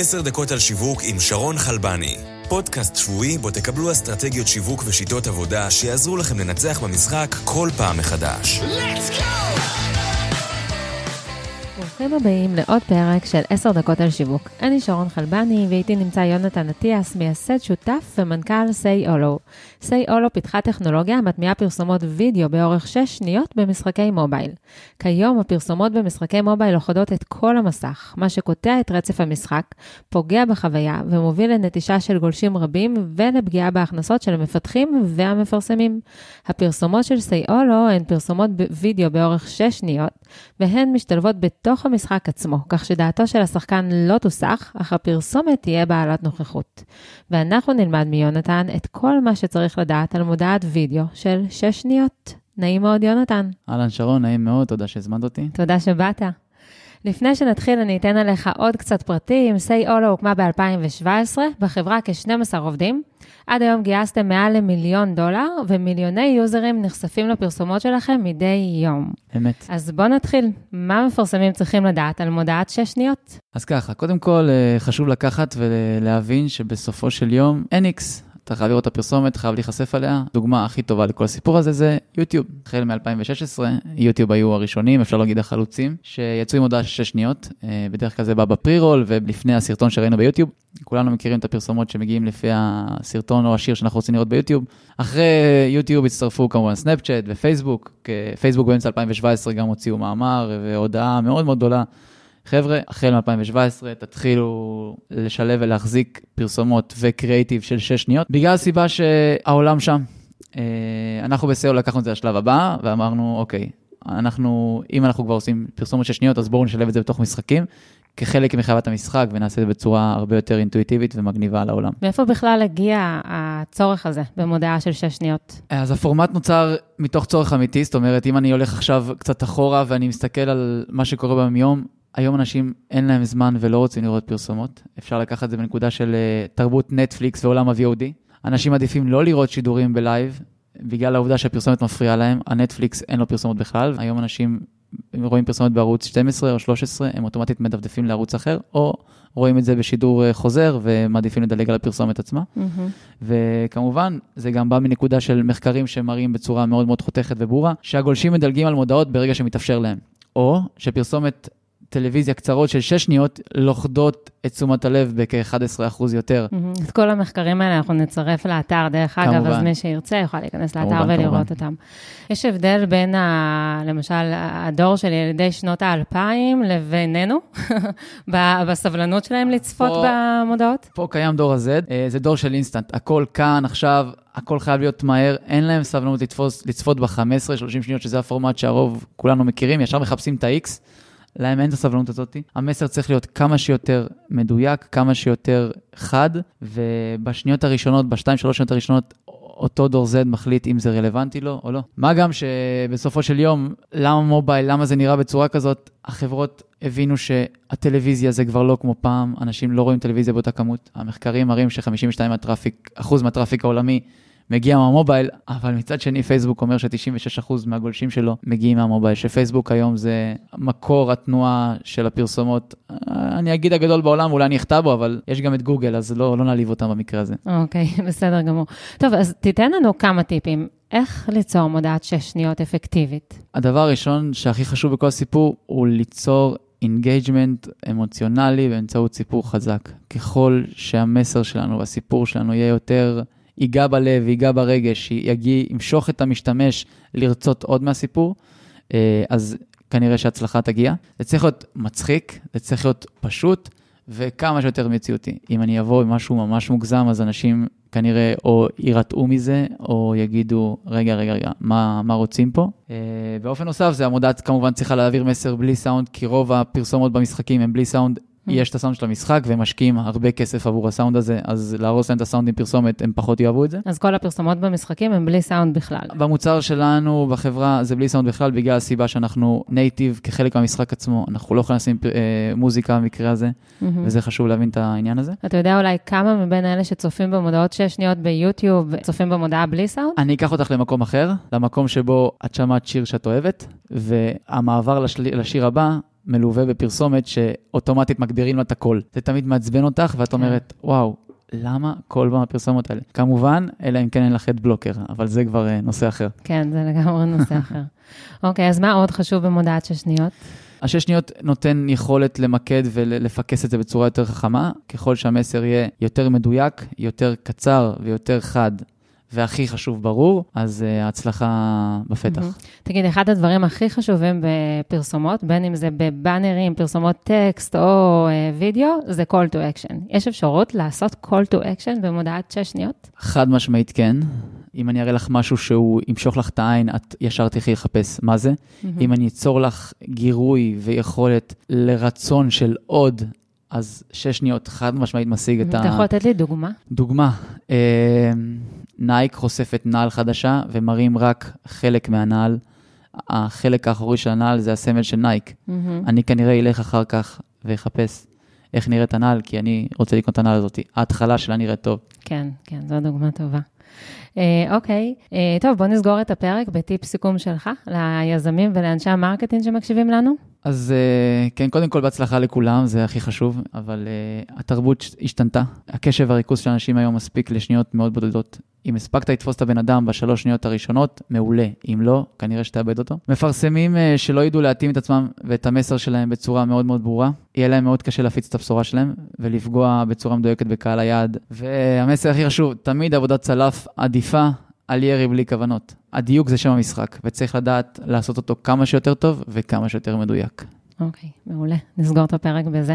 עשר דקות על שיווק עם שרון חלבני. פודקאסט שבועי בו תקבלו אסטרטגיות שיווק ושיטות עבודה שיעזרו לכם לנצח במשחק כל פעם מחדש. Let's go! ברוכים הבאים לעוד פרק של 10 דקות על שיווק. אני שרון חלבני, ואיתי נמצא יונתן אטיאס, מייסד שותף ומנכ"ל Say Olo. Say Olo פיתחה טכנולוגיה המטמיעה פרסומות וידאו באורך 6 שניות במשחקי מובייל. כיום הפרסומות במשחקי מובייל אוחדות את כל המסך, מה שקוטע את רצף המשחק, פוגע בחוויה ומוביל לנטישה של גולשים רבים ולפגיעה בהכנסות של המפתחים והמפרסמים. הפרסומות של Say Olo הן פרסומות וידאו באורך 6 שניות, והן משתלבות המשחק עצמו, כך שדעתו של השחקן לא תוסח, אך הפרסומת תהיה בעלת נוכחות. ואנחנו נלמד מיונתן את כל מה שצריך לדעת על מודעת וידאו של 6 שניות. נעים מאוד, יונתן. אהלן שרון, נעים מאוד, תודה שהזמנת אותי. תודה שבאת. לפני שנתחיל, אני אתן עליך עוד קצת פרטים. Say All הוקמה ב-2017, בחברה כ-12 עובדים. עד היום גייסתם מעל למיליון דולר, ומיליוני יוזרים נחשפים לפרסומות שלכם מדי יום. אמת. אז בואו נתחיל. מה מפרסמים צריכים לדעת על מודעת 6 שניות? אז ככה, קודם כל אה, חשוב לקחת ולהבין שבסופו של יום איקס. אתה חייב לראות את הפרסומת, חייב להיחשף עליה. דוגמה הכי טובה לכל הסיפור הזה זה יוטיוב. החל מ-2016, יוטיוב היו הראשונים, אפשר להגיד החלוצים, שיצאו עם הודעה של 6 שניות. אה, בדרך כלל זה בא בפרי-רול ולפני הסרטון שראינו ביוטיוב. כולנו מכירים את הפרסומות שמגיעים לפי הסרטון או השיר שאנחנו רוצים לראות ביוטיוב. אחרי יוטיוב הצטרפו כמובן סנאפצ'אט ופייסבוק. פייסבוק באמצע 2017 גם הוציאו מאמר והודעה מאוד מאוד גדולה. חבר'ה, החל מ-2017 תתחילו לשלב ולהחזיק פרסומות וקריאיטיב של 6 שניות, בגלל הסיבה שהעולם שם. אה, אנחנו בסיאו לקחנו את זה לשלב הבא, ואמרנו, אוקיי, אנחנו, אם אנחנו כבר עושים פרסומות 6 שניות, אז בואו נשלב את זה בתוך משחקים, כחלק מחייבת המשחק, ונעשה את זה בצורה הרבה יותר אינטואיטיבית ומגניבה לעולם. מאיפה בכלל הגיע הצורך הזה במודעה של 6 שניות? אז הפורמט נוצר מתוך צורך אמיתי, זאת אומרת, אם אני הולך עכשיו קצת אחורה ואני מסתכל על מה שקורה ביום יום, היום אנשים אין להם זמן ולא רוצים לראות פרסומות. אפשר לקחת את זה בנקודה של uh, תרבות נטפליקס ועולם ה-VOD. אנשים מעדיפים לא לראות שידורים בלייב, בגלל העובדה שהפרסומת מפריעה להם. הנטפליקס אין לו פרסומות בכלל. היום אנשים רואים פרסומת בערוץ 12 או 13, הם אוטומטית מדפדפים לערוץ אחר, או רואים את זה בשידור אה, חוזר ומעדיפים לדלג על הפרסומת עצמה. Mm-hmm. וכמובן, זה גם בא מנקודה של מחקרים שמראים בצורה מאוד מאוד חותכת וברורה, שהגולשים מדלגים על מודעות ברגע שמתאפשר להם. או שפרסומת טלוויזיה קצרות של 6 שניות לוכדות את תשומת הלב בכ-11% יותר. את כל המחקרים האלה אנחנו נצרף לאתר, דרך אגב, אז מי שירצה יוכל להיכנס לאתר ולראות אותם. יש הבדל בין, ה, למשל, הדור של ילידי שנות האלפיים לבינינו, בסבלנות שלהם לצפות פה, במודעות? פה קיים דור ה-Z, אה, זה דור של אינסטנט. הכל כאן, עכשיו, הכל חייב להיות מהר, אין להם סבלנות לתפוס, לצפות ב-15-30 שניות, שזה הפורמט שהרוב כולנו מכירים, ישר מחפשים את ה-X. להם אין את הסבלנות הזאת. המסר צריך להיות כמה שיותר מדויק, כמה שיותר חד, ובשניות הראשונות, בשתיים, שלוש שניות הראשונות, אותו דור Z מחליט אם זה רלוונטי לו או לא. מה גם שבסופו של יום, למה מובייל, למה זה נראה בצורה כזאת, החברות הבינו שהטלוויזיה זה כבר לא כמו פעם, אנשים לא רואים טלוויזיה באותה כמות. המחקרים מראים ש-52% מהטראפיק, מהטראפיק העולמי מגיע מהמובייל, אבל מצד שני פייסבוק אומר ש-96% מהגולשים שלו מגיעים מהמובייל, שפייסבוק היום זה מקור התנועה של הפרסומות, אני אגיד הגדול בעולם, אולי אני אחטא בו, אבל יש גם את גוגל, אז לא, לא נעליב אותם במקרה הזה. אוקיי, okay, בסדר גמור. טוב, אז תיתן לנו כמה טיפים. איך ליצור מודעת 6 שניות אפקטיבית? הדבר הראשון שהכי חשוב בכל הסיפור הוא ליצור engagement אמוציונלי באמצעות סיפור חזק. ככל שהמסר שלנו והסיפור שלנו יהיה יותר ייגע בלב, ייגע ברגש, יגיע, ימשוך את המשתמש לרצות עוד מהסיפור, אה, אז כנראה שהצלחה תגיע. זה צריך להיות מצחיק, זה צריך להיות פשוט וכמה שיותר מציאותי. אם אני אבוא עם משהו ממש מוגזם, אז אנשים כנראה או יירתעו מזה, או יגידו, רגע, רגע, רגע, מה, מה רוצים פה? אה, באופן נוסף, זה המודעה כמובן צריכה להעביר מסר בלי סאונד, כי רוב הפרסומות במשחקים הם בלי סאונד. Mm. יש את הסאונד של המשחק, והם משקיעים הרבה כסף עבור הסאונד הזה, אז להרוס להם את הסאונד עם פרסומת, הם פחות יאהבו את זה. אז כל הפרסומות במשחקים הם בלי סאונד בכלל. במוצר שלנו, בחברה, זה בלי סאונד בכלל, בגלל הסיבה שאנחנו native כחלק מהמשחק עצמו, אנחנו לא יכולים לשים אה, מוזיקה במקרה הזה, mm-hmm. וזה חשוב להבין את העניין הזה. אתה יודע אולי כמה מבין אלה שצופים במודעות 6 שניות ביוטיוב, צופים במודעה בלי סאונד? אני אקח אותך למקום אחר, למקום שבו את שמעת שיר שאת אוהבת, והמעבר לשיר הבא, מלווה בפרסומת שאוטומטית מגבירים לה את הקול. זה תמיד מעצבן אותך, ואת כן. אומרת, וואו, למה כל פעם הפרסומות האלה? כמובן, אלא אם כן אין לך את בלוקר, אבל זה כבר אה, נושא אחר. כן, זה לגמרי נושא אחר. אוקיי, אז מה עוד חשוב במודעת שש שניות? השש שניות נותן יכולת למקד ולפקס את זה בצורה יותר חכמה. ככל שהמסר יהיה יותר מדויק, יותר קצר ויותר חד, והכי חשוב ברור, אז uh, ההצלחה בפתח. מהמם. תגיד, אחד הדברים הכי חשובים בפרסומות, בין אם זה בבאנרים, פרסומות טקסט או uh, וידאו, זה call to action. יש אפשרות לעשות call to action במודעת שש שניות? חד משמעית כן. אם אני אראה לך משהו שהוא ימשוך לך את העין, את ישר תלכי לחפש מה זה. אם אני אצור לך גירוי ויכולת לרצון של עוד, אז שש שניות חד משמעית משיג את ה... אתה יכול לתת לי דוגמה? דוגמה, אה, Nike חושפת נעל חדשה ומראים רק חלק מהנעל. החלק האחורי של הנעל זה הסמל של Nike. מהמם. אני כנראה אלך אחר כך ואחפש איך נראית הנעל, כי אני רוצה לקנות את הנעל הזאת. ההתחלה שלה נראית טוב. כן, כן, זו דוגמה טובה. אה, אוקיי, אה, טוב, בוא נסגור את הפרק בטיפ סיכום שלך ליזמים ולאנשי ה marketing שמקשיבים לנו. אז אה, כן, קודם כל בהצלחה לכולם, זה הכי חשוב, אבל התרבות השתנתה. הקשב והריכוז של אנשים היום מספיק לשניות מאוד בודדות. אם הספקת לתפוס את הבן אדם בשלוש שניות הראשונות, מעולה. אם לא, כנראה שתאבד אותו. מפרסמים שלא ידעו להתאים את עצמם ואת המסר שלהם בצורה מאוד מאוד ברורה, יהיה להם מאוד קשה להפיץ את הבשורה שלהם ולפגוע בצורה מדויקת בקהל היעד. והמסר הכי חשוב, תמיד עבודת צלף עדיפה על ירי בלי כוונות. הדיוק זה שם המשחק, וצריך לדעת לעשות אותו כמה שיותר טוב וכמה שיותר מדויק. אוקיי, מעולה. נסגור את הפרק בזה,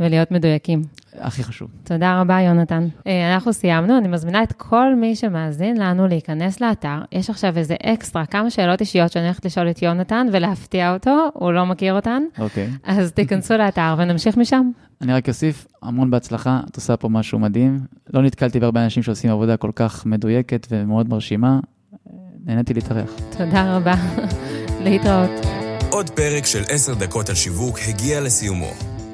ולהיות מדויקים. הכי חשוב. תודה רבה, יונתן. אה, אנחנו סיימנו, אני מזמינה את כל מי שמאזין לנו להיכנס לאתר. יש עכשיו איזה אקסטרה, כמה שאלות אישיות שאני הולכת לשאול את יונתן ולהפתיע אותו, הוא לא מכיר אותן, אוקיי. אז תיכנסו לאתר ונמשיך משם. אני רק אוסיף, המון בהצלחה, את עושה פה משהו מדהים. לא נתקלתי בהרבה אנשים שעושים עבודה כל כך מדויקת ומאוד מרשימה. נהניתי להתארח. תודה רבה. להתראות. עוד פרק של עשר דקות על שיווק הגיע לסיומו.